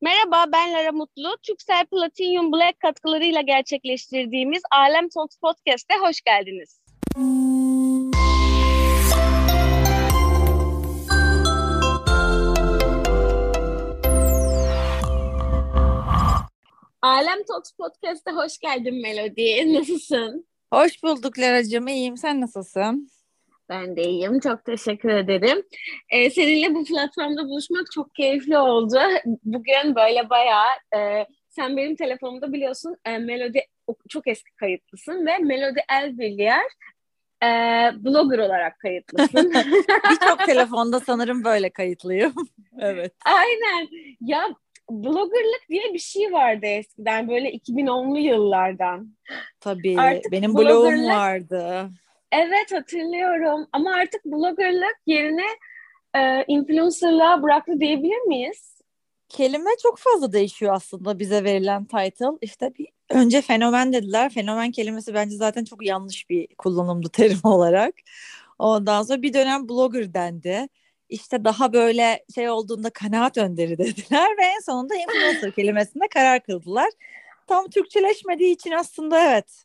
Merhaba, ben Lara Mutlu. Türksel Platinum Black katkılarıyla gerçekleştirdiğimiz Alem Talks Podcast'e hoş geldiniz. Alem Talks Podcast'e hoş geldin Melody. Nasılsın? Hoş bulduk Lara'cığım. İyiyim. Sen nasılsın? Ben de iyiyim. Çok teşekkür ederim. Ee, seninle bu platformda buluşmak çok keyifli oldu. Bugün böyle bayağı e, sen benim telefonumda biliyorsun e, Melody çok eski kayıtlısın ve Melody Elbilyer e, blogger olarak kayıtlısın. Birçok telefonda sanırım böyle kayıtlıyım. evet. Aynen. Ya bloggerlık diye bir şey vardı eskiden böyle 2010'lu yıllardan. Tabii. Artık benim blogum vardı. Evet hatırlıyorum ama artık bloggerlık yerine e, influencerlığa bıraktı diyebilir miyiz? Kelime çok fazla değişiyor aslında bize verilen title. İşte bir önce fenomen dediler. Fenomen kelimesi bence zaten çok yanlış bir kullanımdı terim olarak. Ondan sonra bir dönem blogger dendi. İşte daha böyle şey olduğunda kanaat önderi dediler ve en sonunda influencer kelimesinde karar kıldılar. Tam Türkçeleşmediği için aslında evet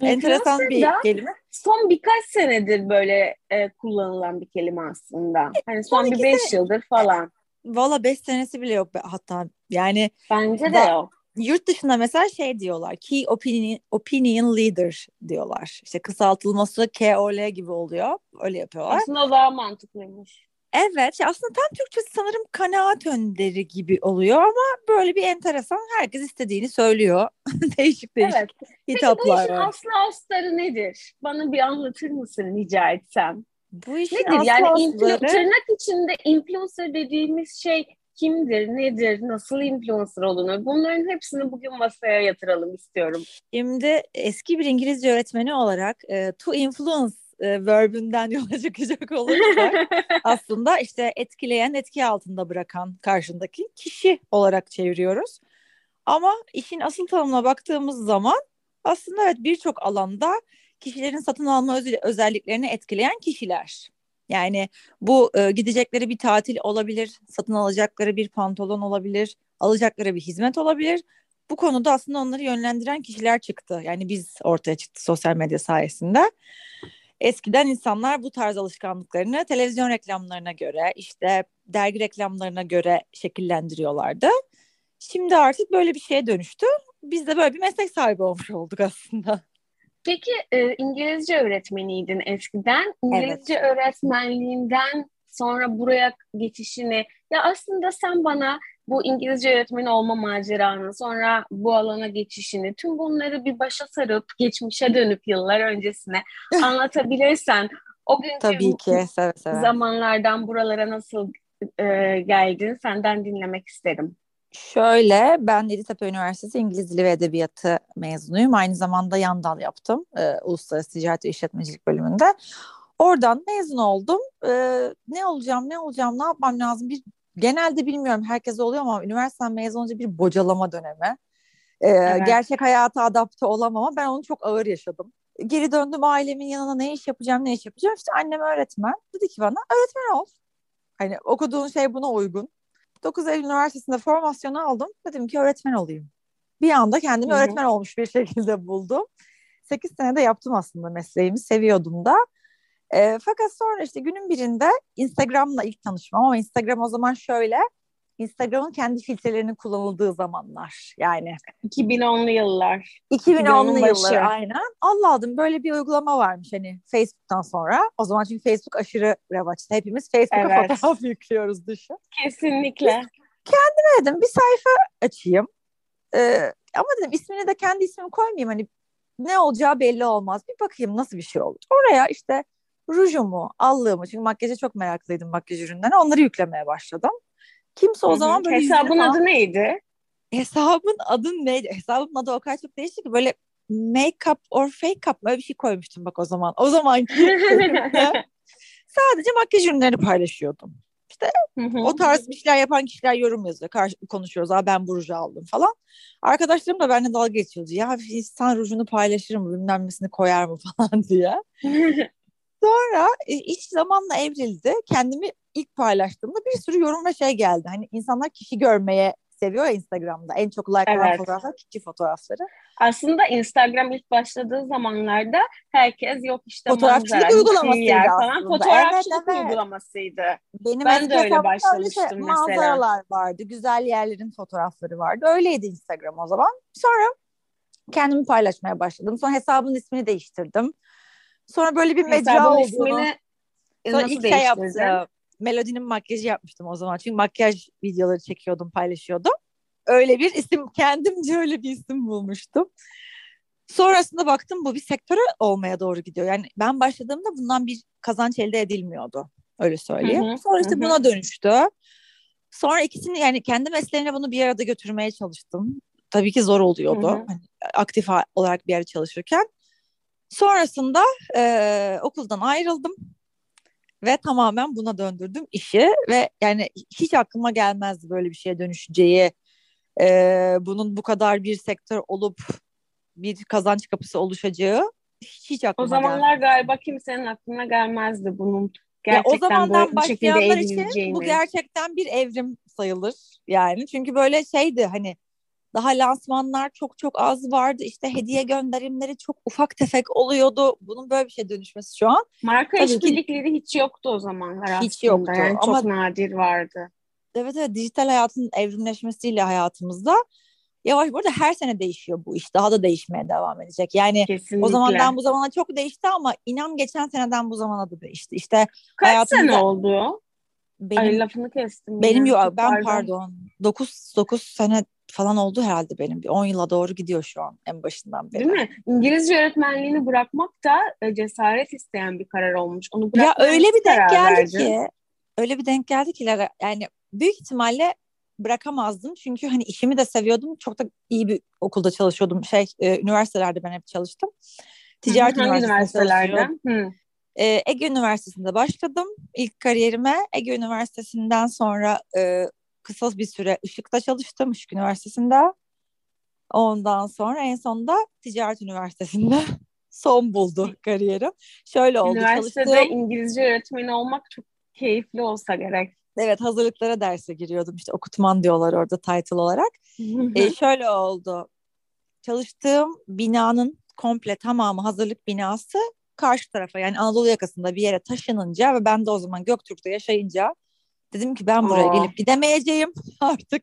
enteresan bir kelime. Son birkaç senedir böyle e, kullanılan bir kelime aslında. Hani son, son bir beş sene... yıldır falan. Valla beş senesi bile yok hatta. Yani bence de yok. Yurt dışında mesela şey diyorlar. Key opinion, opinion leader diyorlar. İşte kısaltılması KOL gibi oluyor. Öyle yapıyorlar. Aslında daha mantıklıymış. Evet aslında tam Türkçesi sanırım kanaat önderi gibi oluyor ama böyle bir enteresan herkes istediğini söylüyor. değişik değişik evet. hitaplar Peki bu işin aslı astarı nedir? Bana bir anlatır mısın rica etsem? Bu işin nedir? aslı yani asları... tırnak içinde influencer dediğimiz şey kimdir, nedir, nasıl influencer olunur? Bunların hepsini bugün masaya yatıralım istiyorum. Şimdi eski bir İngilizce öğretmeni olarak e, to influence e, verbünden yola çıkacak olursak aslında işte etkileyen, etki altında bırakan karşındaki kişi olarak çeviriyoruz. Ama işin asıl tanımına baktığımız zaman aslında evet birçok alanda kişilerin satın alma özelliklerini etkileyen kişiler. Yani bu e, gidecekleri bir tatil olabilir, satın alacakları bir pantolon olabilir, alacakları bir hizmet olabilir. Bu konuda aslında onları yönlendiren kişiler çıktı. Yani biz ortaya çıktı sosyal medya sayesinde. Eskiden insanlar bu tarz alışkanlıklarını televizyon reklamlarına göre, işte dergi reklamlarına göre şekillendiriyorlardı. Şimdi artık böyle bir şeye dönüştü. Biz de böyle bir meslek sahibi olmuş olduk aslında. Peki e, İngilizce öğretmeniydin eskiden. İngilizce evet. öğretmenliğinden sonra buraya geçişini ya aslında sen bana bu İngilizce öğretmeni olma maceranı, sonra bu alana geçişini, tüm bunları bir başa sarıp geçmişe dönüp yıllar öncesine anlatabilirsen o günkü Tabii ki, seve seve. zamanlardan buralara nasıl e, geldin senden dinlemek isterim. Şöyle ben Yeditepe Üniversitesi İngiliz Dili ve Edebiyatı mezunuyum. Aynı zamanda yan dal yaptım e, Uluslararası Ticaret ve İşletmecilik bölümünde. Oradan mezun oldum. E, ne olacağım, ne olacağım, ne yapmam lazım bir genelde bilmiyorum herkes oluyor ama üniversite mezun olunca bir bocalama dönemi. Ee, evet. Gerçek hayata adapte olamam ama ben onu çok ağır yaşadım. Geri döndüm ailemin yanına ne iş yapacağım ne iş yapacağım. İşte annem öğretmen. Dedi ki bana öğretmen ol. Hani okuduğun şey buna uygun. 9 Eylül Üniversitesi'nde formasyonu aldım. Dedim ki öğretmen olayım. Bir anda kendimi Hı-hı. öğretmen olmuş bir şekilde buldum. 8 sene de yaptım aslında mesleğimi. Seviyordum da. E, fakat sonra işte günün birinde Instagram'la ilk tanışmam ama Instagram o zaman şöyle Instagram'ın kendi filtrelerinin kullanıldığı zamanlar yani. 2010'lu yıllar. 2010'lu yıllar aynen. Allah'ım böyle bir uygulama varmış hani Facebook'tan sonra. O zaman çünkü Facebook aşırı revaçta. Hepimiz Facebook'a evet. fotoğraf yüklüyoruz düşün. Kesinlikle. Kendime dedim bir sayfa açayım. Ee, ama dedim ismini de kendi ismimi koymayayım hani ne olacağı belli olmaz. Bir bakayım nasıl bir şey olur. Oraya işte rujumu, allığımı çünkü makyaja çok meraklıydım makyaj ürünlerine onları yüklemeye başladım. Kimse o zaman böyle Hesabın adı neydi? Hesabın adı neydi? Hesabın adı o kadar çok değişti ki böyle make up or fake up böyle bir şey koymuştum bak o zaman. O zamanki sadece makyaj ürünlerini paylaşıyordum. İşte o tarz bir şeyler yapan kişiler yorum yazıyor. Karşı konuşuyoruz. Aa ben bu ruju aldım falan. Arkadaşlarım da benimle dalga geçiyordu. Ya insan rujunu paylaşır mı? Bilmem koyar mı falan diye. Sonra e, iş zamanla evrildi. Kendimi ilk paylaştığımda bir sürü yorum ve şey geldi. Hani insanlar kişi görmeye seviyor ya Instagram'da. En çok like evet. alan fotoğraflar kitçi fotoğrafları. Aslında Instagram ilk başladığı zamanlarda herkes yok işte fotoğrafçılık manzara, uygulamasıydı yer falan. Fotoğrafçılık evet, evet. uygulamasıydı. Benim ben de öyle başlamıştım şey, mesela. Manzaralar vardı, güzel yerlerin fotoğrafları vardı. Öyleydi Instagram o zaman. Sonra kendimi paylaşmaya başladım. Sonra hesabın ismini değiştirdim. Sonra böyle bir mecra olduğunu. ismini Sonra ilk şey yaptım. Melodinin makyajı yapmıştım o zaman. Çünkü makyaj videoları çekiyordum, paylaşıyordum. Öyle bir isim, kendimce öyle bir isim bulmuştum. Sonrasında baktım bu bir sektörü olmaya doğru gidiyor. Yani ben başladığımda bundan bir kazanç elde edilmiyordu. Öyle söyleyeyim. Hı hı, Sonra işte hı. buna dönüştü. Sonra ikisini yani kendi mesleğine bunu bir arada götürmeye çalıştım. Tabii ki zor oluyordu. Hani aktif olarak bir yerde çalışırken. Sonrasında e, okuldan ayrıldım ve tamamen buna döndürdüm işi ve yani hiç aklıma gelmezdi böyle bir şeye dönüşeceği. E, bunun bu kadar bir sektör olup bir kazanç kapısı oluşacağı hiç aklıma O zamanlar gelmedi. galiba kimsenin aklına gelmezdi bunun gerçekten ya o zamandan başlayanlar için bu gerçekten bir evrim sayılır yani. Çünkü böyle şeydi hani daha lansmanlar çok çok az vardı. İşte hediye gönderimleri çok ufak tefek oluyordu. Bunun böyle bir şey dönüşmesi şu an. Marka Tabii işbirlikleri hiç yoktu o zamanlar hiç aslında. yoktu. Yani Ama, çok nadir vardı. Evet evet dijital hayatın evrimleşmesiyle hayatımızda yavaş burada her sene değişiyor bu iş. Daha da değişmeye devam edecek. Yani Kesinlikle. o zamandan bu zamana çok değişti ama inan geçen seneden bu zamana da değişti. İşte Kaç hayatımda... sene oldu? Benim, Ay lafını kestim. Benim yok ben pardon. 9 9 sene falan oldu herhalde benim. Bir 10 yıla doğru gidiyor şu an en başından beri. Değil mi? İngilizce öğretmenliğini bırakmak da e, cesaret isteyen bir karar olmuş. Onu ya öyle bir denk geldi verdin? ki öyle bir denk geldi ki yani büyük ihtimalle bırakamazdım. Çünkü hani işimi de seviyordum. Çok da iyi bir okulda çalışıyordum. Şey, e, üniversitelerde ben hep çalıştım. Ticaret Hı, çalışıyordum. E, Ege Üniversitesi'nde başladım ilk kariyerime. Ege Üniversitesi'nden sonra e, kısa bir süre Işık'ta çalıştım, Işık Üniversitesi'nde. Ondan sonra en sonunda Ticaret Üniversitesi'nde son buldu kariyerim. Şöyle oldu. Üniversitede çalıştığım... İngilizce öğretmeni olmak çok keyifli olsa gerek. Evet hazırlıklara derse giriyordum işte okutman diyorlar orada title olarak. ee, şöyle oldu. Çalıştığım binanın komple tamamı hazırlık binası karşı tarafa yani Anadolu yakasında bir yere taşınınca ve ben de o zaman Göktürk'te yaşayınca Dedim ki ben buraya Aa. gelip gidemeyeceğim artık.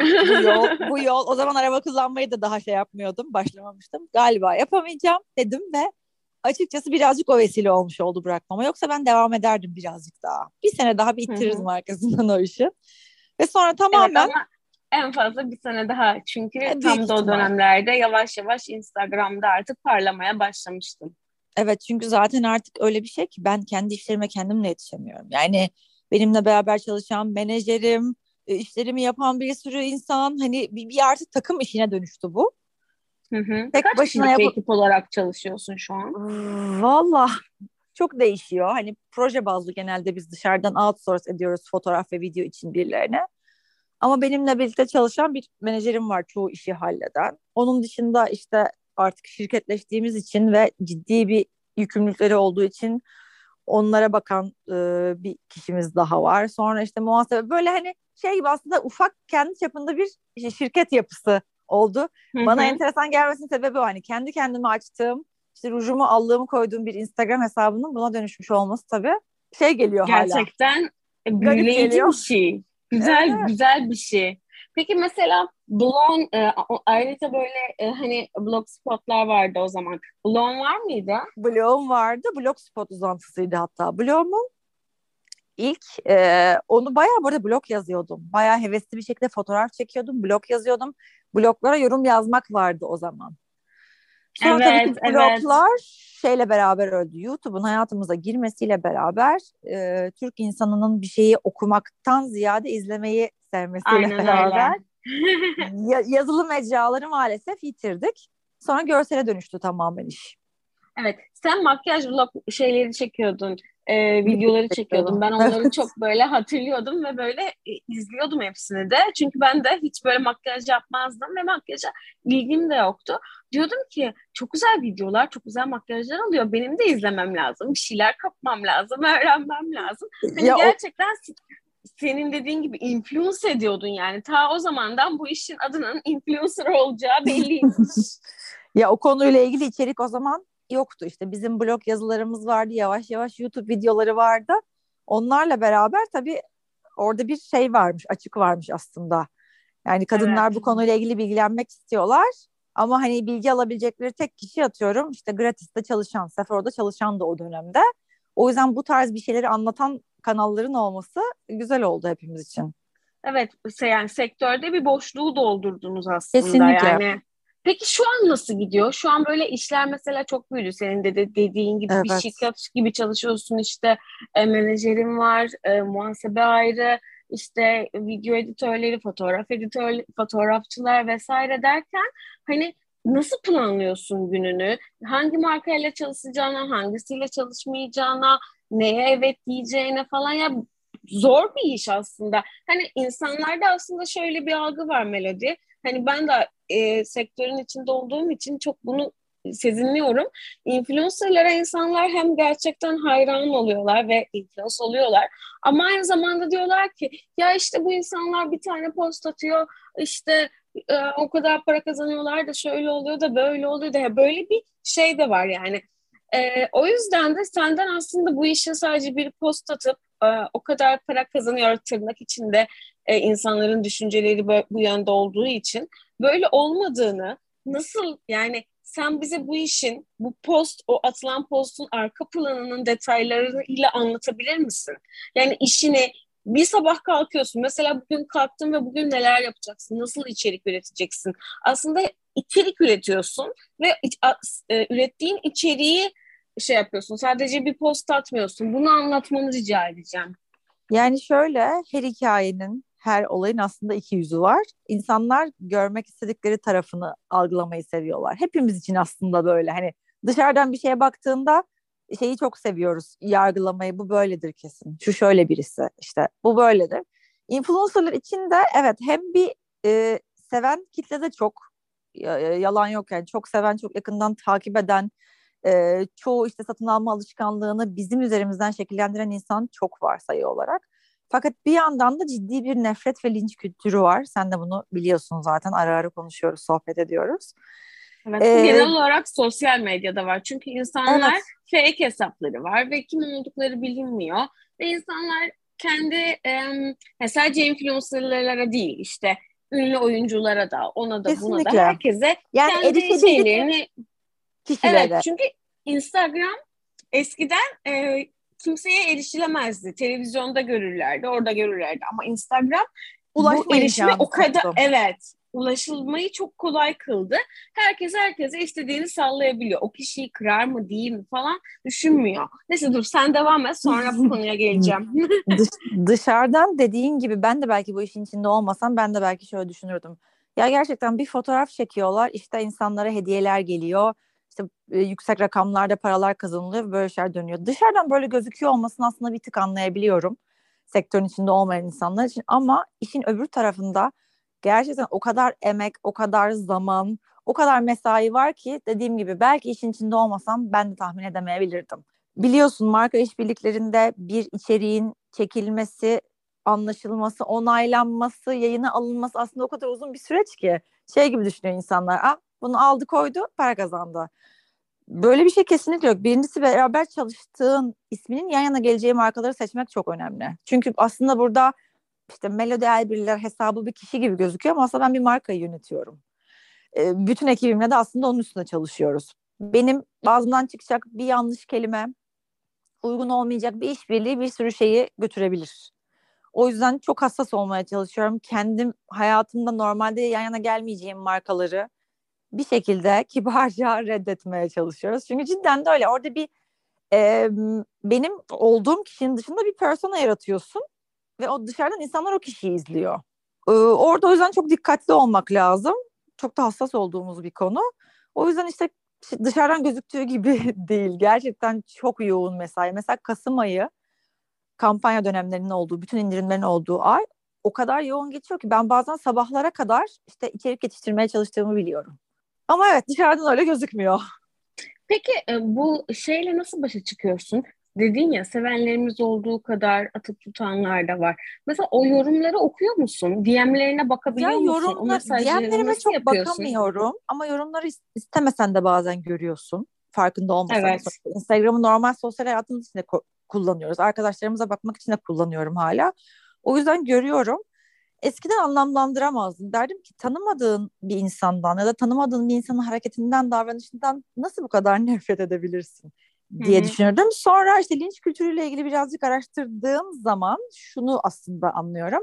bu yol, bu yol. O zaman araba kullanmayı da daha şey yapmıyordum, başlamamıştım. Galiba yapamayacağım dedim ve açıkçası birazcık o vesile olmuş oldu bırakmama. Yoksa ben devam ederdim birazcık daha. Bir sene daha bir ittirirdim arkasından o işi. Ve sonra tamamen... Evet, en fazla bir sene daha. Çünkü e, tam da o dönemlerde yavaş yavaş Instagram'da artık parlamaya başlamıştım. Evet çünkü zaten artık öyle bir şey ki ben kendi işlerime kendimle yetişemiyorum. Yani benimle beraber çalışan menajerim, e, işlerimi yapan bir sürü insan hani bir, bir artık takım işine dönüştü bu. Hı hı. Tek Kaç başına yap- ekip olarak çalışıyorsun şu an? Valla çok değişiyor. Hani proje bazlı genelde biz dışarıdan outsource ediyoruz fotoğraf ve video için birilerine. Ama benimle birlikte çalışan bir menajerim var çoğu işi halleden. Onun dışında işte artık şirketleştiğimiz için ve ciddi bir yükümlülükleri olduğu için onlara bakan e, bir kişimiz daha var. Sonra işte muhasebe böyle hani şey gibi aslında ufak kendi çapında bir şirket yapısı oldu. Hı-hı. Bana enteresan gelmesinin sebebi o hani kendi kendime açtığım işte rujumu allığımı koyduğum bir Instagram hesabının buna dönüşmüş olması tabii şey geliyor Gerçekten hala. Gerçekten büyüleyici bir şey. Güzel evet. güzel bir şey. Peki mesela Blon e, ayrıca böyle e, hani blogspotlar vardı o zaman. Blon var mıydı? Blon vardı. Blogspot uzantısıydı hatta. Blon'un ilk e, onu bayağı burada blog yazıyordum. Bayağı hevesli bir şekilde fotoğraf çekiyordum. Blog yazıyordum. Bloglara yorum yazmak vardı o zaman. Sonra evet, tabii ki bloglar evet. şeyle beraber öldü. YouTube'un hayatımıza girmesiyle beraber e, Türk insanının bir şeyi okumaktan ziyade izlemeyi sevmesiyle Aynen beraber ya, yazılı mecraları maalesef yitirdik. Sonra görsele dönüştü tamamen iş. Evet. Sen makyaj vlog şeyleri çekiyordun. E, videoları çekiyordum. Ben onları çok böyle hatırlıyordum ve böyle e, izliyordum hepsini de. Çünkü ben de hiç böyle makyaj yapmazdım ve makyaja ilgim de yoktu. Diyordum ki çok güzel videolar, çok güzel makyajlar oluyor. Benim de izlemem lazım. Bir şeyler kapmam lazım, öğrenmem lazım. Hani ya gerçekten o senin dediğin gibi influence ediyordun yani. Ta o zamandan bu işin adının influencer olacağı belliymiş. ya o konuyla ilgili içerik o zaman yoktu. İşte bizim blog yazılarımız vardı. Yavaş yavaş YouTube videoları vardı. Onlarla beraber tabii orada bir şey varmış, açık varmış aslında. Yani kadınlar evet. bu konuyla ilgili bilgilenmek istiyorlar. Ama hani bilgi alabilecekleri tek kişi atıyorum işte gratis'te çalışan, Sephora'da çalışan da o dönemde. O yüzden bu tarz bir şeyleri anlatan kanalların olması güzel oldu hepimiz için. Evet yani sektörde bir boşluğu doldurdunuz aslında. Kesinlikle. Yani Peki şu an nasıl gidiyor? Şu an böyle işler mesela çok büyüdü. Senin de, de dediğin gibi evet. bir şirket gibi çalışıyorsun işte e, menajerin var, e, muhasebe ayrı, işte video editörleri, fotoğraf editör, fotoğrafçılar vesaire derken hani nasıl planlıyorsun gününü? Hangi markayla çalışacağına, hangisiyle çalışmayacağına, neye evet diyeceğine falan ya zor bir iş aslında. Hani insanlarda aslında şöyle bir algı var Melodi. Hani ben de e, sektörün içinde olduğum için çok bunu sezinliyorum. Influencerlara insanlar hem gerçekten hayran oluyorlar ve influence oluyorlar. Ama aynı zamanda diyorlar ki ya işte bu insanlar bir tane post atıyor işte e, o kadar para kazanıyorlar da şöyle oluyor da böyle oluyor da böyle bir şey de var yani. E, o yüzden de senden aslında bu işe sadece bir post atıp e, o kadar para kazanıyor tırnak içinde e, insanların düşünceleri bu yönde olduğu için böyle olmadığını nasıl yani sen bize bu işin, bu post, o atılan postun arka planının detaylarını ile anlatabilir misin? Yani işini bir sabah kalkıyorsun. Mesela bugün kalktın ve bugün neler yapacaksın? Nasıl içerik üreteceksin? Aslında içerik üretiyorsun ve e, ürettiğin içeriği şey yapıyorsun. Sadece bir post atmıyorsun. Bunu anlatmanı rica edeceğim. Yani şöyle her hikayenin her olayın aslında iki yüzü var. İnsanlar görmek istedikleri tarafını algılamayı seviyorlar. Hepimiz için aslında böyle. Hani dışarıdan bir şeye baktığında şeyi çok seviyoruz. Yargılamayı bu böyledir kesin. Şu şöyle birisi işte bu böyledir. Influencerlar için de evet hem bir e, seven kitle de çok yalan yok yani çok seven çok yakından takip eden e, çoğu işte satın alma alışkanlığını bizim üzerimizden şekillendiren insan çok var sayı olarak. Fakat bir yandan da ciddi bir nefret ve linç kültürü var. Sen de bunu biliyorsun zaten. Ara ara konuşuyoruz, sohbet ediyoruz. Evet, ee, genel olarak sosyal medyada var. Çünkü insanlar evet. fake hesapları var ve kim oldukları bilinmiyor. Ve insanlar kendi e, sadece influencerlara değil işte ünlü oyunculara da ona da Kesinlikle. buna da herkese yani kendi şeylerini kişilere. Evet çünkü Instagram eskiden e, kimseye erişilemezdi. Televizyonda görürlerdi, orada görürlerdi ama Instagram Ulaşma erişimi o kadar evet ulaşılmayı çok kolay kıldı. Herkes herkese istediğini sallayabiliyor. O kişiyi kırar mı değil mi falan düşünmüyor. Neyse dur sen devam et sonra bu konuya geleceğim. Dış, dışarıdan dediğin gibi ben de belki bu işin içinde olmasam ben de belki şöyle düşünürdüm. Ya gerçekten bir fotoğraf çekiyorlar işte insanlara hediyeler geliyor işte e, yüksek rakamlarda paralar kazanılıyor böyle şeyler dönüyor. Dışarıdan böyle gözüküyor olmasını aslında bir tık anlayabiliyorum sektörün içinde olmayan insanlar için ama işin öbür tarafında gerçekten o kadar emek, o kadar zaman, o kadar mesai var ki dediğim gibi belki işin içinde olmasam ben de tahmin edemeyebilirdim. Biliyorsun marka işbirliklerinde bir içeriğin çekilmesi, anlaşılması, onaylanması, yayına alınması aslında o kadar uzun bir süreç ki şey gibi düşünüyor insanlar. Ah, bunu aldı koydu para kazandı. Böyle bir şey kesinlikle yok. Birincisi beraber çalıştığın isminin yan yana geleceği markaları seçmek çok önemli. Çünkü aslında burada işte Melody Elbirler hesabı bir kişi gibi gözüküyor ama aslında ben bir markayı yönetiyorum. E, bütün ekibimle de aslında onun üstünde çalışıyoruz. Benim ağzımdan çıkacak bir yanlış kelime, uygun olmayacak bir işbirliği bir sürü şeyi götürebilir. O yüzden çok hassas olmaya çalışıyorum. Kendim hayatımda normalde yan yana gelmeyeceğim markaları bir şekilde kibarca reddetmeye çalışıyoruz. Çünkü cidden de öyle. Orada bir e, benim olduğum kişinin dışında bir persona yaratıyorsun ve o dışarıdan insanlar o kişiyi izliyor. E, orada o yüzden çok dikkatli olmak lazım. Çok da hassas olduğumuz bir konu. O yüzden işte dışarıdan gözüktüğü gibi değil. Gerçekten çok yoğun mesai. Mesela Kasım ayı kampanya dönemlerinin olduğu, bütün indirimlerin olduğu ay o kadar yoğun geçiyor ki ben bazen sabahlara kadar işte içerik yetiştirmeye çalıştığımı biliyorum. Ama evet dışarıdan öyle gözükmüyor. Peki e, bu şeyle nasıl başa çıkıyorsun? Dedin ya sevenlerimiz olduğu kadar atıp tutanlar da var. Mesela o yorumları okuyor musun? DM'lerine bakabiliyor ya, musun? Yorumlar, DM'lerime çok yapıyorsun? bakamıyorum ama yorumları istemesen de bazen görüyorsun. Farkında olmasan. Evet. Instagram'ı normal sosyal hayatımız içinde kullanıyoruz. Arkadaşlarımıza bakmak için de kullanıyorum hala. O yüzden görüyorum. Eskiden anlamlandıramazdım. Derdim ki tanımadığın bir insandan ya da tanımadığın bir insanın hareketinden, davranışından nasıl bu kadar nefret edebilirsin diye Hı-hı. düşünürdüm. Sonra işte linç kültürüyle ilgili birazcık araştırdığım zaman şunu aslında anlıyorum.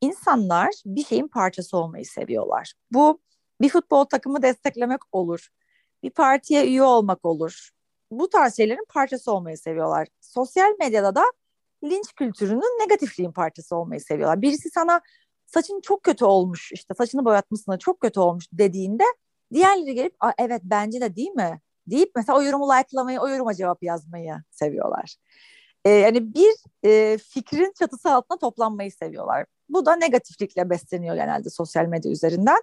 İnsanlar bir şeyin parçası olmayı seviyorlar. Bu bir futbol takımı desteklemek olur. Bir partiye üye olmak olur. Bu tarz şeylerin parçası olmayı seviyorlar. Sosyal medyada da linç kültürünün negatifliğin parçası olmayı seviyorlar. Birisi sana saçın çok kötü olmuş işte saçını boyatmışsın çok kötü olmuş dediğinde diğerleri gelip evet bence de değil mi deyip mesela o yorumu likelamayı o yoruma cevap yazmayı seviyorlar. Ee, yani bir e, fikrin çatısı altına toplanmayı seviyorlar. Bu da negatiflikle besleniyor genelde sosyal medya üzerinden.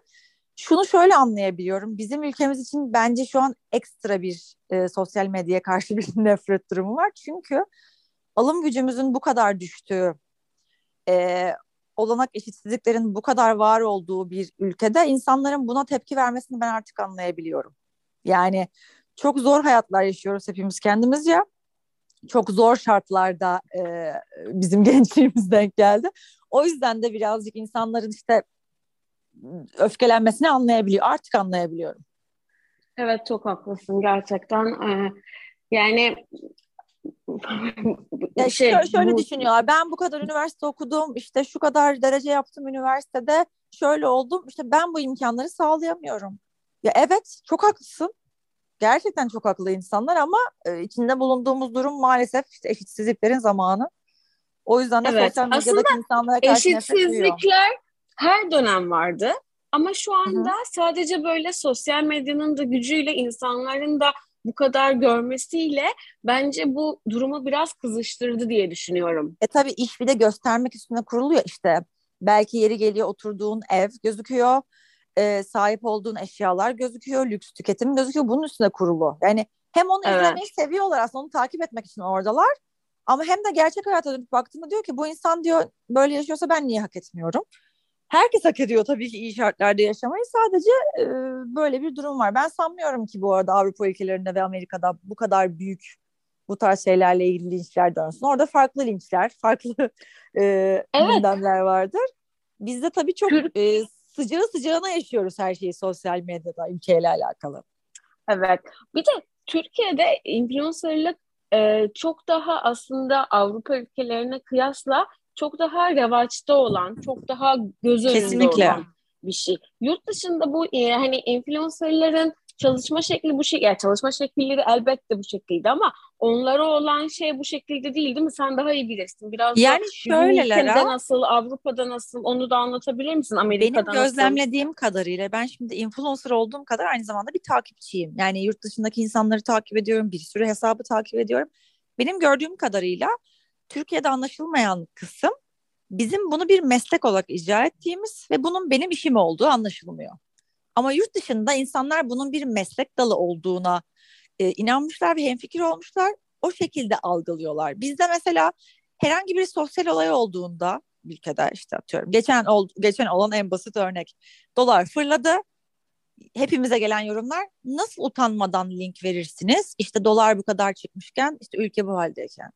Şunu şöyle anlayabiliyorum. Bizim ülkemiz için bence şu an ekstra bir e, sosyal medyaya karşı bir nefret durumu var. Çünkü alım gücümüzün bu kadar düştüğü, e, olanak eşitsizliklerin bu kadar var olduğu bir ülkede insanların buna tepki vermesini ben artık anlayabiliyorum. Yani çok zor hayatlar yaşıyoruz hepimiz kendimiz ya. Çok zor şartlarda e, bizim gençliğimiz denk geldi. O yüzden de birazcık insanların işte öfkelenmesini anlayabiliyor. Artık anlayabiliyorum. Evet çok haklısın gerçekten. Ee, yani ya şey, şöyle, şöyle bu... düşünüyorlar. Ben bu kadar üniversite okudum, işte şu kadar derece yaptım üniversitede, şöyle oldum. İşte ben bu imkanları sağlayamıyorum. Ya evet, çok haklısın. Gerçekten çok haklı insanlar ama e, içinde bulunduğumuz durum maalesef işte eşitsizliklerin zamanı. O yüzden de evet. sosyal medyadaki Aslında insanlara karşı eşitsizlikler her dönem vardı. Ama şu anda Hı-hı. sadece böyle sosyal medyanın da gücüyle insanların da bu kadar görmesiyle bence bu durumu biraz kızıştırdı diye düşünüyorum. E tabii iş bir de göstermek üstüne kuruluyor işte. Belki yeri geliyor oturduğun ev gözüküyor, e, sahip olduğun eşyalar gözüküyor, lüks tüketim gözüküyor. Bunun üstüne kurulu. Yani hem onu evet. izlemeyi seviyorlar aslında onu takip etmek için oradalar. Ama hem de gerçek hayata dönüp baktığında diyor ki bu insan diyor böyle yaşıyorsa ben niye hak etmiyorum? Herkes hak ediyor tabii ki iyi şartlarda yaşamayı. Sadece e, böyle bir durum var. Ben sanmıyorum ki bu arada Avrupa ülkelerinde ve Amerika'da bu kadar büyük bu tarz şeylerle ilgili linçler dönsün. Orada farklı linçler, farklı e, evet. gündemler vardır. Bizde tabii çok e, sıcağı sıcağına yaşıyoruz her şeyi sosyal medyada ülkeyle alakalı. Evet. Bir de Türkiye'de influencerlık e, çok daha aslında Avrupa ülkelerine kıyasla çok daha revaçta olan, çok daha göz önünde Kesinlikle. olan bir şey. Yurt dışında bu e, hani influencerların çalışma şekli bu şey, yani çalışma şekilleri elbette bu şekilde ama onlara olan şey bu şekilde değil değil mi? Sen daha iyi bilirsin. Biraz yani da şöyleler nasıl, Avrupa'da nasıl onu da anlatabilir misin? Amerika'da Benim gözlemlediğim nasıl? kadarıyla ben şimdi influencer olduğum kadar aynı zamanda bir takipçiyim. Yani yurt dışındaki insanları takip ediyorum, bir sürü hesabı takip ediyorum. Benim gördüğüm kadarıyla Türkiye'de anlaşılmayan kısım bizim bunu bir meslek olarak icra ettiğimiz ve bunun benim işim olduğu anlaşılmıyor. Ama yurt dışında insanlar bunun bir meslek dalı olduğuna e, inanmışlar ve hemfikir olmuşlar. O şekilde algılıyorlar. Bizde mesela herhangi bir sosyal olay olduğunda ülkede işte atıyorum geçen ol, geçen olan en basit örnek dolar fırladı hepimize gelen yorumlar nasıl utanmadan link verirsiniz işte dolar bu kadar çıkmışken işte ülke bu haldeyken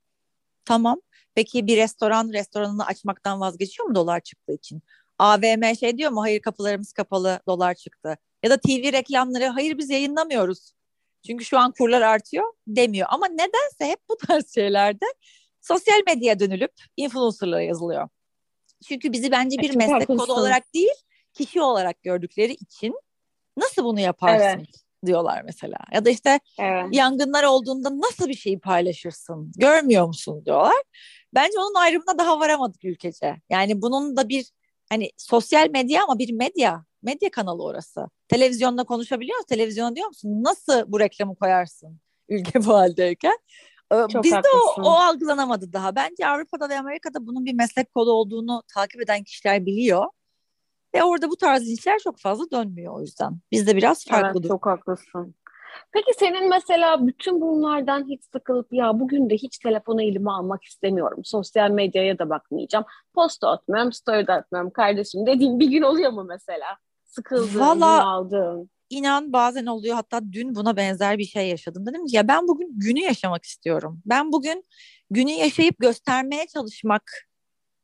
Tamam. Peki bir restoran restoranını açmaktan vazgeçiyor mu dolar çıktığı için? AVM şey diyor mu hayır kapılarımız kapalı dolar çıktı. Ya da TV reklamları hayır biz yayınlamıyoruz. Çünkü şu an kurlar artıyor demiyor. Ama nedense hep bu tarz şeylerde sosyal medyaya dönülüp influencerlara yazılıyor. Çünkü bizi bence bir evet, meslek kodu olarak değil kişi olarak gördükleri için nasıl bunu yaparsın? Evet diyorlar mesela. Ya da işte evet. yangınlar olduğunda nasıl bir şeyi paylaşırsın? Görmüyor musun diyorlar. Bence onun ayrımına daha varamadık ülkece. Yani bunun da bir hani sosyal medya ama bir medya. Medya kanalı orası. Televizyonda konuşabiliyor musun? Televizyona diyor musun? Nasıl bu reklamı koyarsın ülke bu haldeyken? Ee, Çok Bizde o, o algılanamadı daha. Bence Avrupa'da ve Amerika'da bunun bir meslek kolu olduğunu takip eden kişiler biliyor. Ve orada bu tarz işler çok fazla dönmüyor o yüzden. Bizde biraz farklı. Evet, çok haklısın. Peki senin mesela bütün bunlardan hiç sıkılıp ya bugün de hiç telefonu elime almak istemiyorum. Sosyal medyaya da bakmayacağım. Posta atmıyorum, story de atmıyorum kardeşim dediğin bir gün oluyor mu mesela? Sıkıldığın, Valla, aldığın. İnan bazen oluyor. Hatta dün buna benzer bir şey yaşadım. Dedim ya ben bugün günü yaşamak istiyorum. Ben bugün günü yaşayıp göstermeye çalışmak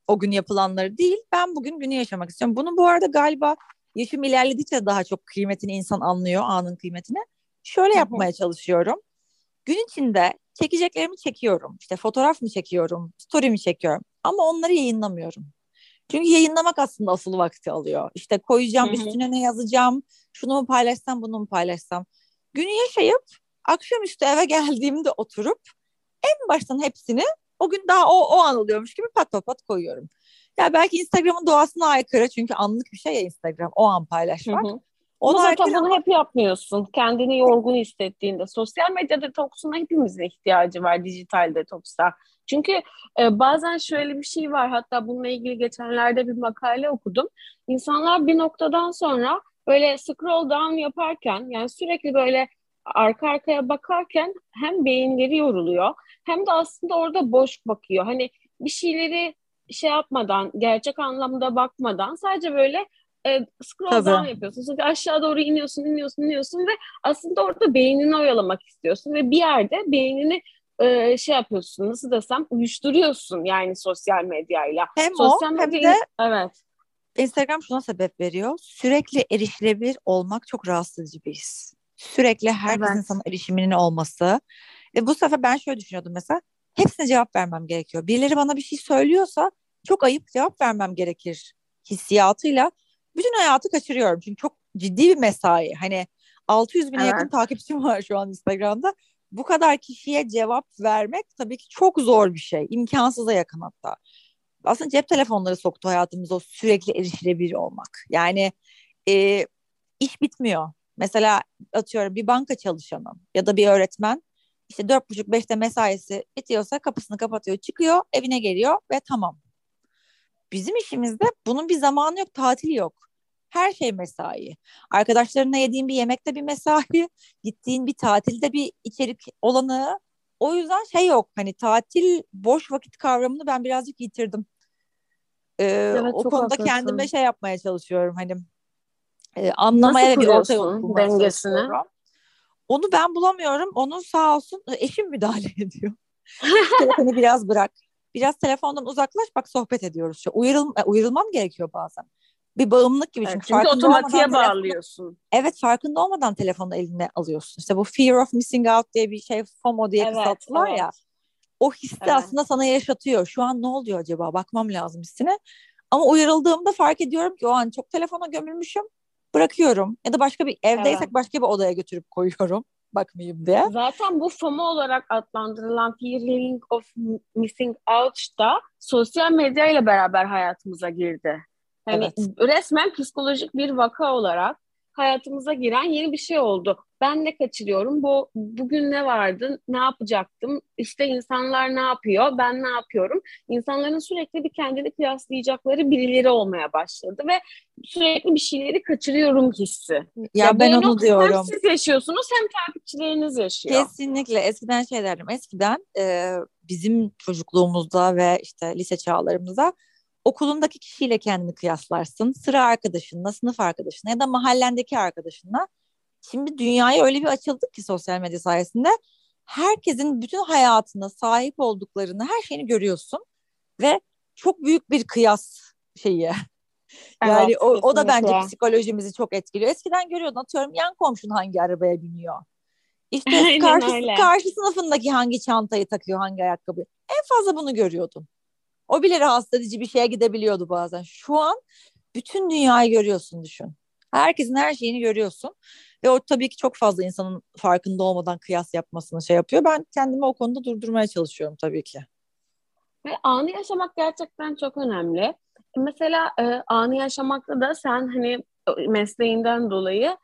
o gün yapılanları değil. Ben bugün günü yaşamak istiyorum. Bunu bu arada galiba yaşım ilerledikçe daha çok kıymetini insan anlıyor, anın kıymetini. Şöyle yapmaya çalışıyorum. Gün içinde çekeceklerimi çekiyorum. İşte fotoğraf mı çekiyorum, story mi çekiyorum. Ama onları yayınlamıyorum. Çünkü yayınlamak aslında asıl vakti alıyor. İşte koyacağım, üstüne ne yazacağım, şunu mu paylaşsam, bunu mu paylaşsam. Günü yaşayıp akşamüstü eve geldiğimde oturup en baştan hepsini o gün daha o, o an oluyormuş gibi pat pat pat koyuyorum. Ya belki Instagram'ın doğasına aykırı çünkü anlık bir şey ya Instagram o an paylaşmak. Hı hı. Onu zaten bunu hep yapmıyorsun. Kendini yorgun hissettiğinde. Sosyal medya detoksuna hepimizin ihtiyacı var dijital detoksa. Çünkü e, bazen şöyle bir şey var. Hatta bununla ilgili geçenlerde bir makale okudum. İnsanlar bir noktadan sonra böyle scroll down yaparken yani sürekli böyle arka arkaya bakarken hem beyinleri yoruluyor hem de aslında orada boş bakıyor. Hani bir şeyleri şey yapmadan, gerçek anlamda bakmadan sadece böyle e, scroll Tabii. down yapıyorsun. Çünkü aşağı doğru iniyorsun, iniyorsun, iniyorsun ve aslında orada beynini oyalamak istiyorsun ve bir yerde beynini e, şey yapıyorsun, nasıl desem uyuşturuyorsun yani sosyal medyayla. Hem sosyal o medya, hem de evet. Instagram şuna sebep veriyor. Sürekli erişilebilir olmak çok rahatsız edici bir his. Sürekli herkesin evet. sana erişiminin olması. Ve bu sefer ben şöyle düşünüyordum mesela. Hepsine cevap vermem gerekiyor. Birileri bana bir şey söylüyorsa çok ayıp cevap vermem gerekir hissiyatıyla bütün hayatı kaçırıyorum. Çünkü çok ciddi bir mesai. Hani 600 bine evet. yakın takipçim var şu an Instagram'da. Bu kadar kişiye cevap vermek tabii ki çok zor bir şey. İmkansıza yakın hatta. Aslında cep telefonları soktu hayatımıza o sürekli erişilebilir olmak. Yani e, iş bitmiyor. Mesela atıyorum bir banka çalışanı ya da bir öğretmen işte dört buçuk beşte mesaisi bitiyorsa kapısını kapatıyor çıkıyor evine geliyor ve tamam. Bizim işimizde bunun bir zamanı yok tatil yok. Her şey mesai. Arkadaşlarınla yediğin bir yemekte bir mesai, gittiğin bir tatilde bir içerik olanı. O yüzden şey yok hani tatil boş vakit kavramını ben birazcık yitirdim. Ee, evet, o konuda haklısın. kendime şey yapmaya çalışıyorum hani e, anlamaya Nasıl bir orta yol dengesini? Onu ben bulamıyorum. Onu sağ olsun eşim müdahale ediyor. Telefonu biraz bırak. Biraz telefondan uzaklaş bak sohbet ediyoruz. Uyarıl, e, uyarılmam gerekiyor bazen bir bağımlılık gibi. Evet, çünkü, çünkü otomatiğe bağlıyorsun. evet farkında olmadan telefonu eline alıyorsun. İşte bu fear of missing out diye bir şey FOMO diye evet, kısalttılar evet. ya. O hissi evet. aslında sana yaşatıyor. Şu an ne oluyor acaba? Bakmam lazım hissine. Ama uyarıldığımda fark ediyorum ki o an çok telefona gömülmüşüm. Bırakıyorum. Ya da başka bir evdeysek evet. başka bir odaya götürüp koyuyorum bakmayayım diye. Zaten bu FOMO olarak adlandırılan feeling of missing out da sosyal medya ile beraber hayatımıza girdi. Hani evet. resmen psikolojik bir vaka olarak hayatımıza giren yeni bir şey oldu. Ben ne kaçırıyorum? Bu bugün ne vardı? Ne yapacaktım? İşte insanlar ne yapıyor? Ben ne yapıyorum? İnsanların sürekli bir kendini kıyaslayacakları birileri olmaya başladı ve sürekli bir şeyleri kaçırıyorum hissi. Ya, ya ben onu diyorum. Hem siz yaşıyorsunuz hem takipçileriniz yaşıyor. Kesinlikle. Eskiden şey derdim. Eskiden e, bizim çocukluğumuzda ve işte lise çağlarımızda okulundaki kişiyle kendini kıyaslarsın. Sıra arkadaşınla, sınıf arkadaşınla ya da mahallendeki arkadaşınla. Şimdi dünyaya öyle bir açıldık ki sosyal medya sayesinde herkesin bütün hayatına sahip olduklarını, her şeyini görüyorsun ve çok büyük bir kıyas şeyi. Yani evet, o, o da bence psikolojimizi çok etkiliyor. Eskiden görüyordun atıyorum yan komşun hangi arabaya biniyor. İşte karşı, karşı sınıfındaki hangi çantayı takıyor, hangi ayakkabı. En fazla bunu görüyordun. O bile rahatsız edici bir şeye gidebiliyordu bazen. Şu an bütün dünyayı görüyorsun düşün. Herkesin her şeyini görüyorsun. Ve o tabii ki çok fazla insanın farkında olmadan kıyas yapmasını şey yapıyor. Ben kendimi o konuda durdurmaya çalışıyorum tabii ki. Ve anı yaşamak gerçekten çok önemli. Mesela e, anı yaşamakta da sen hani mesleğinden dolayı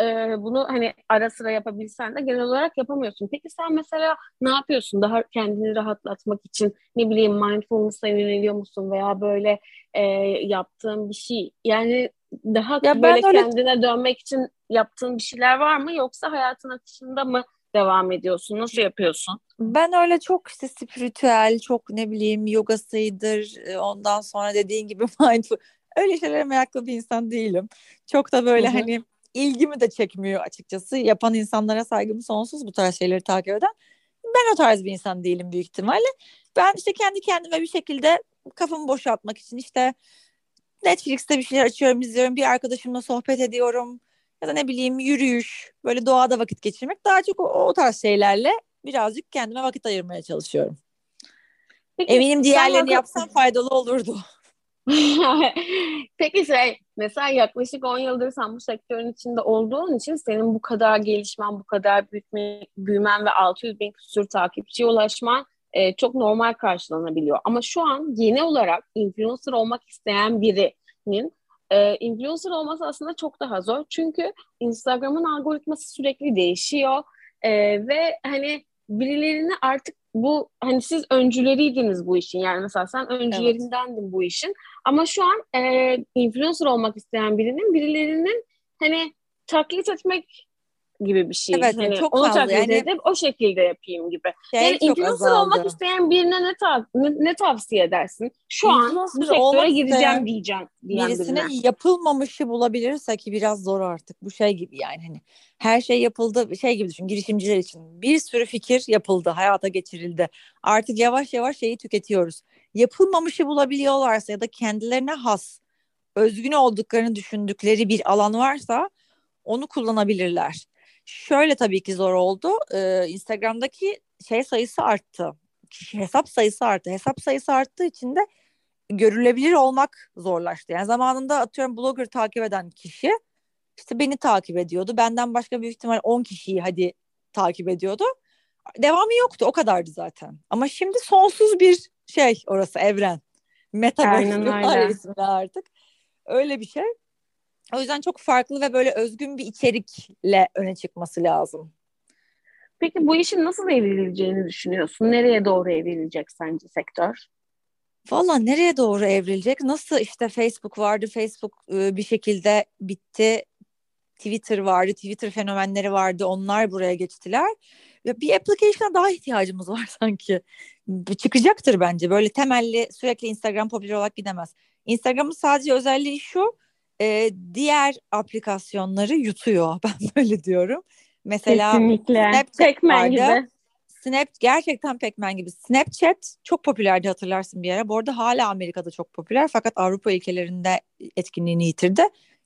e, bunu hani ara sıra yapabilsen de genel olarak yapamıyorsun. Peki sen mesela ne yapıyorsun daha kendini rahatlatmak için ne bileyim mindfulness'a yöneliyor musun veya böyle e, yaptığın bir şey yani Daha ya böyle öyle... kendine dönmek için yaptığın bir şeyler var mı yoksa hayatın akışında mı devam ediyorsun? Nasıl yapıyorsun? Ben öyle çok işte spiritüel, çok ne bileyim yogasıydır, ondan sonra dediğin gibi mindful. Öyle şeylere meraklı bir insan değilim. Çok da böyle Hı-hı. hani ilgimi de çekmiyor açıkçası. Yapan insanlara saygım sonsuz bu tarz şeyleri takip eden. Ben o tarz bir insan değilim büyük ihtimalle. Ben işte kendi kendime bir şekilde kafamı boşaltmak için işte Netflix'te bir şeyler açıyorum, izliyorum. Bir arkadaşımla sohbet ediyorum. Ya da ne bileyim yürüyüş, böyle doğada vakit geçirmek. Daha çok o, o tarz şeylerle birazcık kendime vakit ayırmaya çalışıyorum. Peki, Eminim diğerlerini vakit... yapsam faydalı olurdu. Peki şey mesela yaklaşık 10 yıldır sen bu sektörün içinde olduğun için senin bu kadar gelişmen, bu kadar büyütme, büyümen ve 600 bin küsur takipçiye ulaşman e, çok normal karşılanabiliyor. Ama şu an yeni olarak influencer olmak isteyen birinin e, influencer olması aslında çok daha zor. Çünkü Instagram'ın algoritması sürekli değişiyor e, ve hani birilerini artık bu hani siz öncüleriydiniz bu işin yani mesela sen öncülerindendin evet. bu işin ama şu an e, influencer olmak isteyen birinin birilerinin hani taklit etmek gibi bir şey. Evet, hani çok onu fazla. Yani, edip o şekilde yapayım gibi. Şey yani influencer azaldı. olmak isteyen birine ne, ta- ne, ne tavsiye edersin? Şu an bu sektöre gireceğim diyeceğim. Birisine birine. yapılmamışı bulabilirse ki biraz zor artık. Bu şey gibi yani hani her şey yapıldı şey gibi düşün girişimciler için. Bir sürü fikir yapıldı, hayata geçirildi. Artık yavaş yavaş şeyi tüketiyoruz. Yapılmamışı bulabiliyorlarsa ya da kendilerine has, özgün olduklarını düşündükleri bir alan varsa onu kullanabilirler. Şöyle tabii ki zor oldu. Ee, Instagram'daki şey sayısı arttı. Hesap sayısı arttı. Hesap sayısı arttığı için de görülebilir olmak zorlaştı. Yani zamanında atıyorum blogger takip eden kişi işte beni takip ediyordu. Benden başka büyük ihtimal 10 kişiyi hadi takip ediyordu. Devamı yoktu o kadardı zaten. Ama şimdi sonsuz bir şey orası evren. Metaverse artık. Öyle bir şey. O yüzden çok farklı ve böyle özgün bir içerikle öne çıkması lazım. Peki bu işin nasıl evrileceğini düşünüyorsun? Nereye doğru evrilecek sence sektör? Valla nereye doğru evrilecek? Nasıl işte Facebook vardı, Facebook ıı, bir şekilde bitti. Twitter vardı, Twitter fenomenleri vardı. Onlar buraya geçtiler. Ya bir application'a daha ihtiyacımız var sanki. Çıkacaktır bence. Böyle temelli sürekli Instagram popüler olarak gidemez. Instagram'ın sadece özelliği şu e, diğer aplikasyonları yutuyor. Ben böyle diyorum. Mesela Kesinlikle. Snapchat gibi. Snap gerçekten Pac-Man gibi. Snapchat çok popülerdi hatırlarsın bir ara. Bu arada hala Amerika'da çok popüler fakat Avrupa ülkelerinde etkinliğini yitirdi.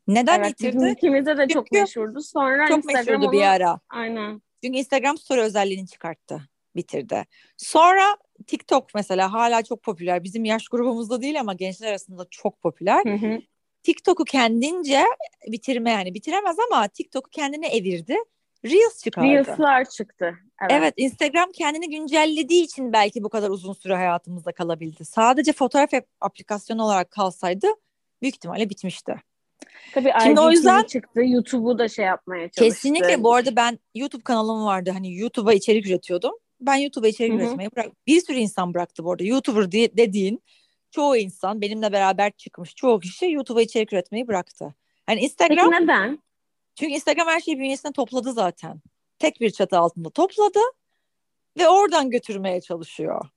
Neden evet, yitirdi? Ülkemizde de Çünkü çok meşhurdu. Sonra çok Instagram meşhurdu onu... bir ara. Aynen. Çünkü Instagram story özelliğini çıkarttı. Bitirdi. Sonra TikTok mesela hala çok popüler. Bizim yaş grubumuzda değil ama gençler arasında çok popüler. Hı hı. TikTok'u kendince bitirme yani bitiremez ama TikTok'u kendine evirdi. Reels çıkardı. Reels'lar çıktı. Evet. evet Instagram kendini güncellediği için belki bu kadar uzun süre hayatımızda kalabildi. Sadece fotoğraf aplikasyonu olarak kalsaydı büyük ihtimalle bitmişti. Tabii Şimdi o yüzden çıktı. YouTube'u da şey yapmaya çalıştı. Kesinlikle. Bu arada ben YouTube kanalım vardı. Hani YouTube'a içerik üretiyordum. Ben YouTube'a içerik Hı-hı. üretmeyi bırak. Bir sürü insan bıraktı bu arada. YouTuber diye dediğin çoğu insan benimle beraber çıkmış çoğu kişi YouTube'a içerik üretmeyi bıraktı. Hani Instagram Peki neden? Çünkü Instagram her şeyi bünyesine topladı zaten. Tek bir çatı altında topladı ve oradan götürmeye çalışıyor.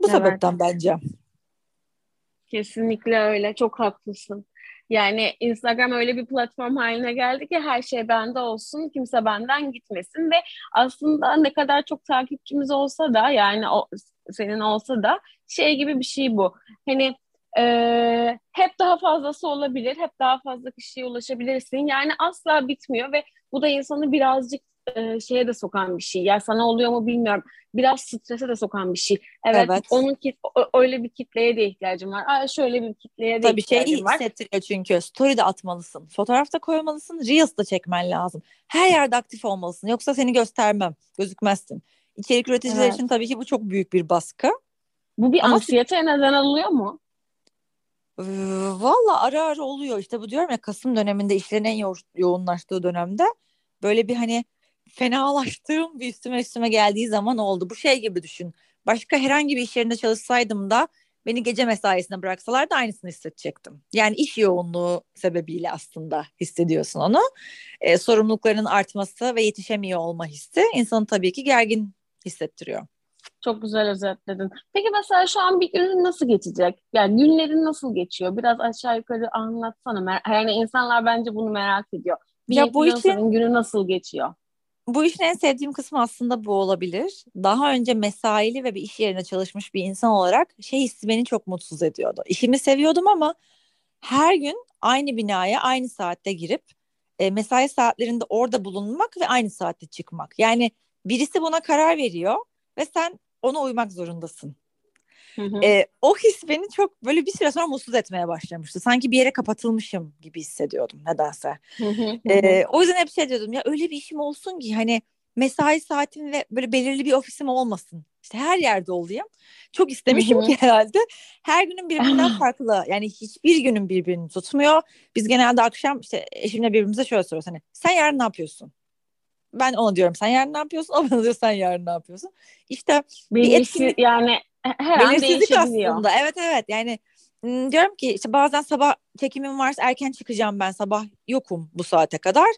Bu evet. sebepten bence. Kesinlikle öyle. Çok haklısın. Yani Instagram öyle bir platform haline geldi ki her şey bende olsun, kimse benden gitmesin ve aslında ne kadar çok takipçimiz olsa da yani o senin olsa da şey gibi bir şey bu. Hani e, hep daha fazlası olabilir, hep daha fazla kişiye ulaşabilirsin. Yani asla bitmiyor ve bu da insanı birazcık e, şeye de sokan bir şey. Ya sana oluyor mu bilmiyorum. Biraz strese de sokan bir şey. Evet, evet. onun kit öyle bir kitleye de ihtiyacım var. Aa, şöyle bir kitleye de Tabii ihtiyacım şeyi var. hissettiriyor çünkü. Story de atmalısın. Fotoğraf da koymalısın. Reels da çekmen lazım. Her yerde aktif olmalısın. Yoksa seni göstermem. Gözükmezsin. İçerik üreticiler evet. için tabii ki bu çok büyük bir baskı. Bu bir Ama neden alıyor mu? Valla ara ara oluyor işte bu diyorum ya Kasım döneminde işlerin en yo- yoğunlaştığı dönemde böyle bir hani fenalaştığım bir üstüme üstüme geldiği zaman oldu. Bu şey gibi düşün. Başka herhangi bir iş yerinde çalışsaydım da beni gece mesaisine bıraksalar da aynısını hissedecektim. Yani iş yoğunluğu sebebiyle aslında hissediyorsun onu. E, sorumluluklarının artması ve yetişemiyor olma hissi insanı tabii ki gergin hissettiriyor. Çok güzel özetledin. Peki mesela şu an bir günün nasıl geçecek? Yani günlerin nasıl geçiyor? Biraz aşağı yukarı anlatsana. Yani insanlar bence bunu merak ediyor. Bir ya bu işin günü nasıl geçiyor? Bu işin en sevdiğim kısmı aslında bu olabilir. Daha önce mesaili ve bir iş yerinde çalışmış bir insan olarak şey hissi beni çok mutsuz ediyordu. İşimi seviyordum ama her gün aynı binaya aynı saatte girip e, mesai saatlerinde orada bulunmak ve aynı saatte çıkmak. Yani birisi buna karar veriyor ve sen ona uymak zorundasın. Hı hı. E, o his beni çok böyle bir süre sonra mutsuz etmeye başlamıştı. Sanki bir yere kapatılmışım gibi hissediyordum nedense. Hı hı e, o yüzden hep şey diyordum ya öyle bir işim olsun ki hani mesai saatim ve böyle belirli bir ofisim olmasın. İşte her yerde olayım. Çok istemişim Hı-hı. ki herhalde. Her günün birbirinden farklı. Yani hiçbir günün birbirini tutmuyor. Biz genelde akşam işte eşimle birbirimize şöyle soruyoruz. Hani sen yarın ne yapıyorsun? Ben ona diyorum sen yarın ne yapıyorsun? O bana diyor sen yarın ne yapıyorsun? İşte bir etkinlik... yani her Belirsizlik an aslında. Evet evet yani diyorum ki işte bazen sabah çekimim varsa erken çıkacağım ben sabah yokum bu saate kadar.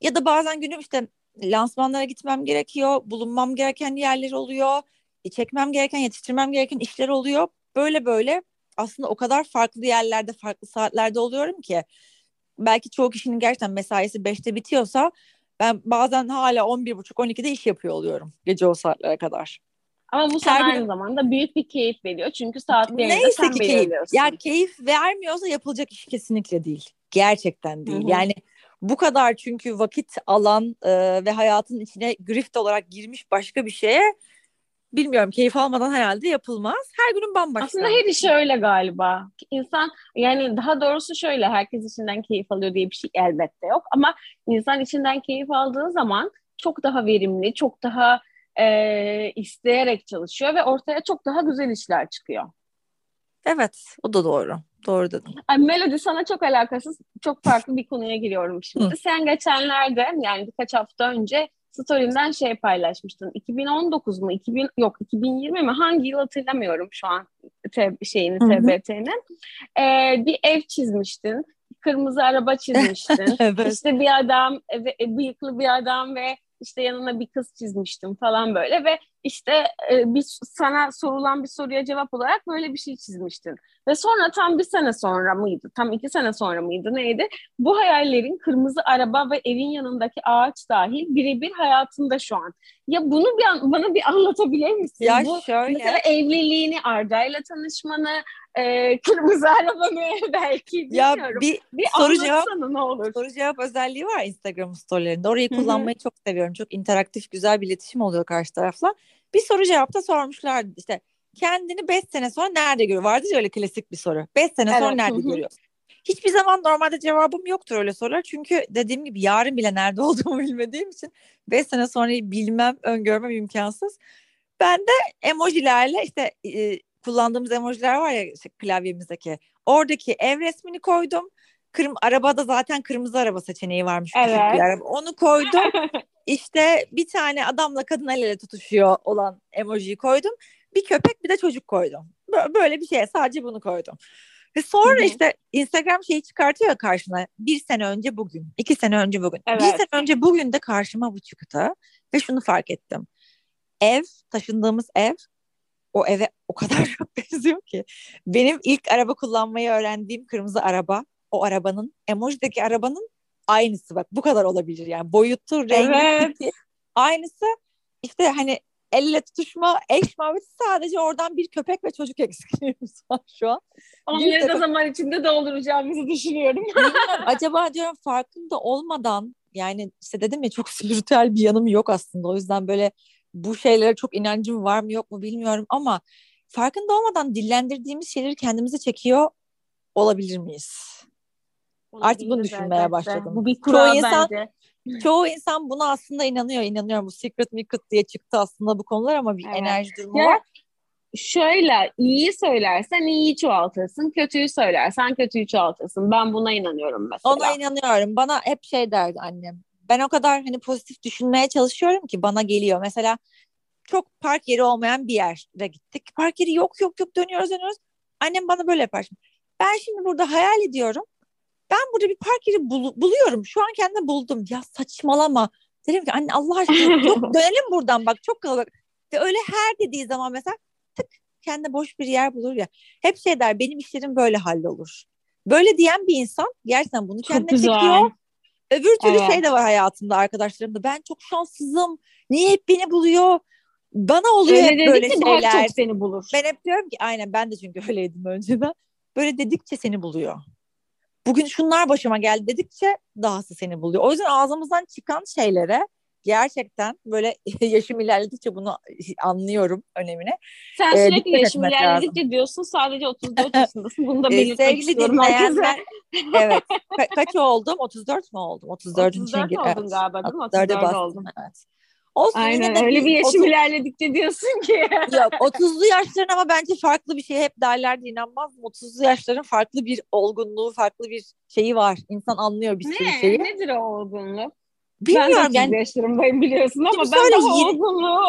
Ya da bazen günüm işte lansmanlara gitmem gerekiyor, bulunmam gereken yerler oluyor, e, çekmem gereken, yetiştirmem gereken işler oluyor. Böyle böyle aslında o kadar farklı yerlerde, farklı saatlerde oluyorum ki belki çoğu kişinin gerçekten mesaisi 5'te bitiyorsa ben bazen hala 11.30-12'de iş yapıyor oluyorum gece o saatlere kadar. Ama bu sana aynı zamanda büyük bir keyif veriyor. Çünkü saatlerini de sen ki keyif. Ya keyif vermiyorsa yapılacak iş kesinlikle değil. Gerçekten değil. Hı-hı. Yani bu kadar çünkü vakit alan e, ve hayatın içine grift olarak girmiş başka bir şeye bilmiyorum keyif almadan herhalde yapılmaz. Her günün bambaşka. Aslında her iş öyle galiba. İnsan yani daha doğrusu şöyle herkes içinden keyif alıyor diye bir şey elbette yok. Ama insan içinden keyif aldığı zaman çok daha verimli, çok daha e, isteyerek çalışıyor ve ortaya çok daha güzel işler çıkıyor. Evet, o da doğru. Doğru dedin. Ay, Melody sana çok alakasız, çok farklı bir konuya giriyorum şimdi. Hı. Sen geçenlerde yani birkaç hafta önce story'nden şey paylaşmıştın. 2019 mu? 2000 yok 2020 mi? Hangi yıl hatırlamıyorum şu an te, şeyini TBT'nin. Ee, bir ev çizmiştin. Kırmızı araba çizmiştin. evet. İşte bir adam, bıyıklı bir adam ve işte yanına bir kız çizmiştim falan böyle ve işte e, bir sana sorulan bir soruya cevap olarak böyle bir şey çizmiştin. Ve sonra tam bir sene sonra mıydı? Tam iki sene sonra mıydı? Neydi? Bu hayallerin kırmızı araba ve evin yanındaki ağaç dahil birebir hayatında şu an. Ya bunu bir bana bir anlatabilir misin? Ya Bu, şöyle. Mesela evliliğini, Arda'yla tanışmanı, e, kırmızı arabanı belki bilmiyorum. Ya bir, bir soru cevap ne olur. Soru cevap özelliği var Instagram storylerinde. Orayı kullanmayı çok seviyorum. Çok interaktif güzel bir iletişim oluyor karşı tarafla. Bir soru cevapta sormuşlardı işte kendini 5 sene sonra nerede görüyor? Vardı ya öyle klasik bir soru. 5 sene evet. sonra nerede görüyorsun? Hiçbir zaman normalde cevabım yoktur öyle sorular. Çünkü dediğim gibi yarın bile nerede olduğumu bilmediğim için 5 sene sonrayı bilmem, öngörmem imkansız. Ben de emojilerle işte e, kullandığımız emojiler var ya işte klavyemizdeki. Oradaki ev resmini koydum. Kırm arabada zaten kırmızı araba seçeneği varmış. Evet. Bir araba. Onu koydum. İşte bir tane adamla kadın el ele tutuşuyor olan emojiyi koydum. Bir köpek bir de çocuk koydum. Böyle bir şey sadece bunu koydum. Ve sonra Hı-hı. işte Instagram şeyi çıkartıyor ya karşına. Bir sene önce bugün, iki sene önce bugün. Evet. Bir sene önce bugün de karşıma bu çıktı. Ve şunu fark ettim. Ev, taşındığımız ev o eve o kadar çok benziyor ki. Benim ilk araba kullanmayı öğrendiğim kırmızı araba, o arabanın, emojideki arabanın aynısı bak bu kadar olabilir yani boyutu, rengi, evet. aynısı. İşte hani elle tutuşma eş muhabbeti sadece oradan bir köpek ve çocuk eksikliğimiz var şu an. Onları da zaman içinde dolduracağımızı düşünüyorum. Acaba diyorum farkında olmadan yani işte dedim ya çok spiritüel bir yanım yok aslında. O yüzden böyle bu şeylere çok inancım var mı yok mu bilmiyorum ama farkında olmadan dillendirdiğimiz şeyleri kendimize çekiyor olabilir miyiz? Olabilir Artık bunu düşünmeye başladım. Bu bir kural çoğu insan, bence. Çoğu insan buna aslında inanıyor. İnanıyorum bu secret secret diye çıktı aslında bu konular ama bir evet. enerji durumu ya, var. Şöyle iyi söylersen iyiyi çoğaltırsın, kötüyü söylersen kötüyü çoğaltırsın. Ben buna inanıyorum mesela. Ona inanıyorum. Bana hep şey derdi annem. Ben o kadar hani pozitif düşünmeye çalışıyorum ki bana geliyor. Mesela çok park yeri olmayan bir yere gittik. Park yeri yok yok yok dönüyoruz dönüyoruz. Annem bana böyle yapar. Ben şimdi burada hayal ediyorum. Ben burada bir park yeri bul- buluyorum. Şu an kendimi buldum. Ya saçmalama. Dedim ki anne Allah aşkına yok, dönelim buradan bak çok kalabalık. Ve öyle her dediği zaman mesela tık kendi boş bir yer bulur ya. Hep şey der benim işlerim böyle hallolur. Böyle diyen bir insan gerçekten bunu kendine çekiyor. Öbür türlü evet. şey de var hayatımda arkadaşlarımda. Ben çok şanssızım. Niye hep beni buluyor? Bana oluyor öyle hep böyle şeyler. Daha çok seni bulur. Ben hep diyorum ki aynen ben de çünkü öyleydim önceden. Böyle dedikçe seni buluyor. Bugün şunlar başıma geldi dedikçe dahası seni buluyor. O yüzden ağzımızdan çıkan şeylere gerçekten böyle yaşım ilerledikçe bunu anlıyorum önemini. Sen ee, sürekli yaşım ilerledikçe lazım. diyorsun sadece 34 yaşındasın. Bunu da belirtmek Sevgili istiyorum herkese. evet. Ka- kaç oldum? 34 mü oldum? 34. 34 oldun evet. galiba değil mi? 34 oldum. Evet. Olsun Aynen öyle bir, yaşım 30... ilerledikçe diyorsun ki. Yok 30'lu yaşların ama bence farklı bir şey hep derler de inanmaz 30'lu yaşların farklı bir olgunluğu, farklı bir şeyi var. İnsan anlıyor bir sürü şeyi. Nedir o olgunluk? Bilmiyorum ben de yani. yaşlarındayım biliyorsun ama ben daha 20... olgunluğu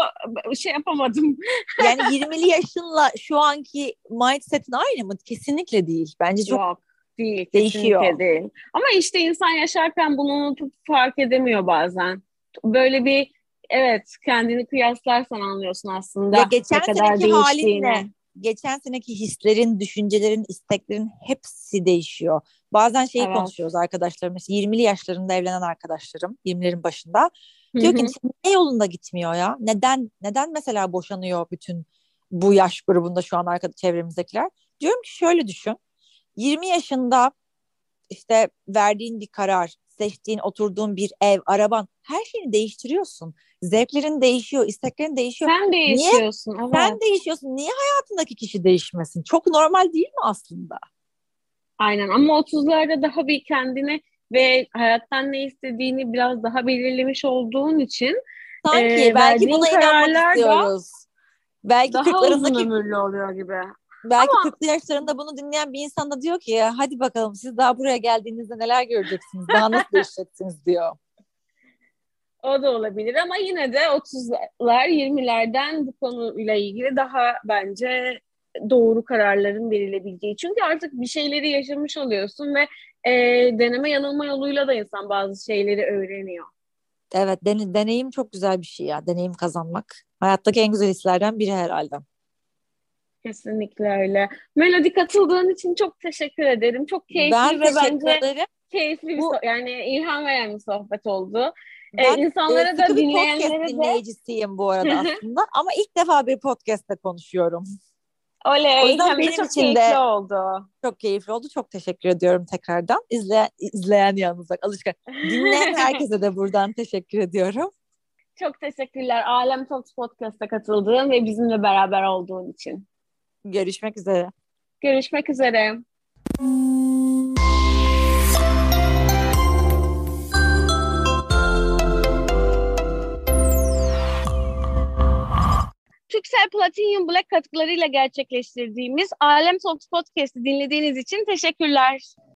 şey yapamadım. yani 20'li yaşınla şu anki mindset'in aynı mı? Kesinlikle değil. Bence çok Yok değil. Değişiyor. değil. Ama işte insan yaşarken bunu unutup fark edemiyor bazen. Böyle bir evet kendini kıyaslarsan anlıyorsun aslında. Ya geçen ne kadar seneki halinle geçen seneki hislerin, düşüncelerin, isteklerin hepsi değişiyor. Bazen şeyi evet. konuşuyoruz arkadaşlarım. Mesela 20'li yaşlarında evlenen arkadaşlarım, 20'lerin başında. Diyor ki ne yolunda gitmiyor ya? Neden neden mesela boşanıyor bütün bu yaş grubunda şu an arkadaş çevremizdekiler? Diyorum ki şöyle düşün. 20 yaşında işte verdiğin bir karar, seçtiğin, oturduğun bir ev, araban her şeyini değiştiriyorsun. Zevklerin değişiyor, isteklerin değişiyor. Sen değişiyorsun. Niye? Evet. Sen değişiyorsun. Niye hayatındaki kişi değişmesin? Çok normal değil mi aslında? Aynen ama 30'larda daha bir kendine ve hayattan ne istediğini biraz daha belirlemiş olduğun için sanki e, belki buna inanmak istiyoruz. Belki daha uzun ömürlü oluyor gibi. Belki Ama... 40'lı yaşlarında bunu dinleyen bir insan da diyor ki hadi bakalım siz daha buraya geldiğinizde neler göreceksiniz, daha nasıl değişeceksiniz diyor. O da olabilir ama yine de 30'lar 20'lerden bu konuyla ilgili daha bence doğru kararların verilebileceği. Çünkü artık bir şeyleri yaşamış oluyorsun ve e, deneme yanılma yoluyla da insan bazı şeyleri öğreniyor. Evet den- deneyim çok güzel bir şey ya deneyim kazanmak. Hayattaki en güzel hislerden biri herhalde. Kesinlikle öyle. Melodi katıldığın için çok teşekkür ederim. Çok keyifli ben ve bence ederim. keyifli bir Bu... so- yani ilham veren bir sohbet oldu. Ben ee, insanlara e, da dinleyenlere de dinleyicisiyim bu arada aslında ama ilk defa bir podcast'te konuşuyorum. Oley. O yüzden benim çok için de oldu. Çok keyifli oldu. Çok teşekkür ediyorum tekrardan. İzleyen, izleyen yalnız bak alışkan. Dinleyen herkese de buradan teşekkür ediyorum. Çok teşekkürler. Alem Talks Podcast'a katıldığın ve bizimle beraber olduğun için. Görüşmek üzere. Görüşmek üzere. Türksel Platinum Black katkılarıyla gerçekleştirdiğimiz Alem Talks Podcast'ı dinlediğiniz için teşekkürler.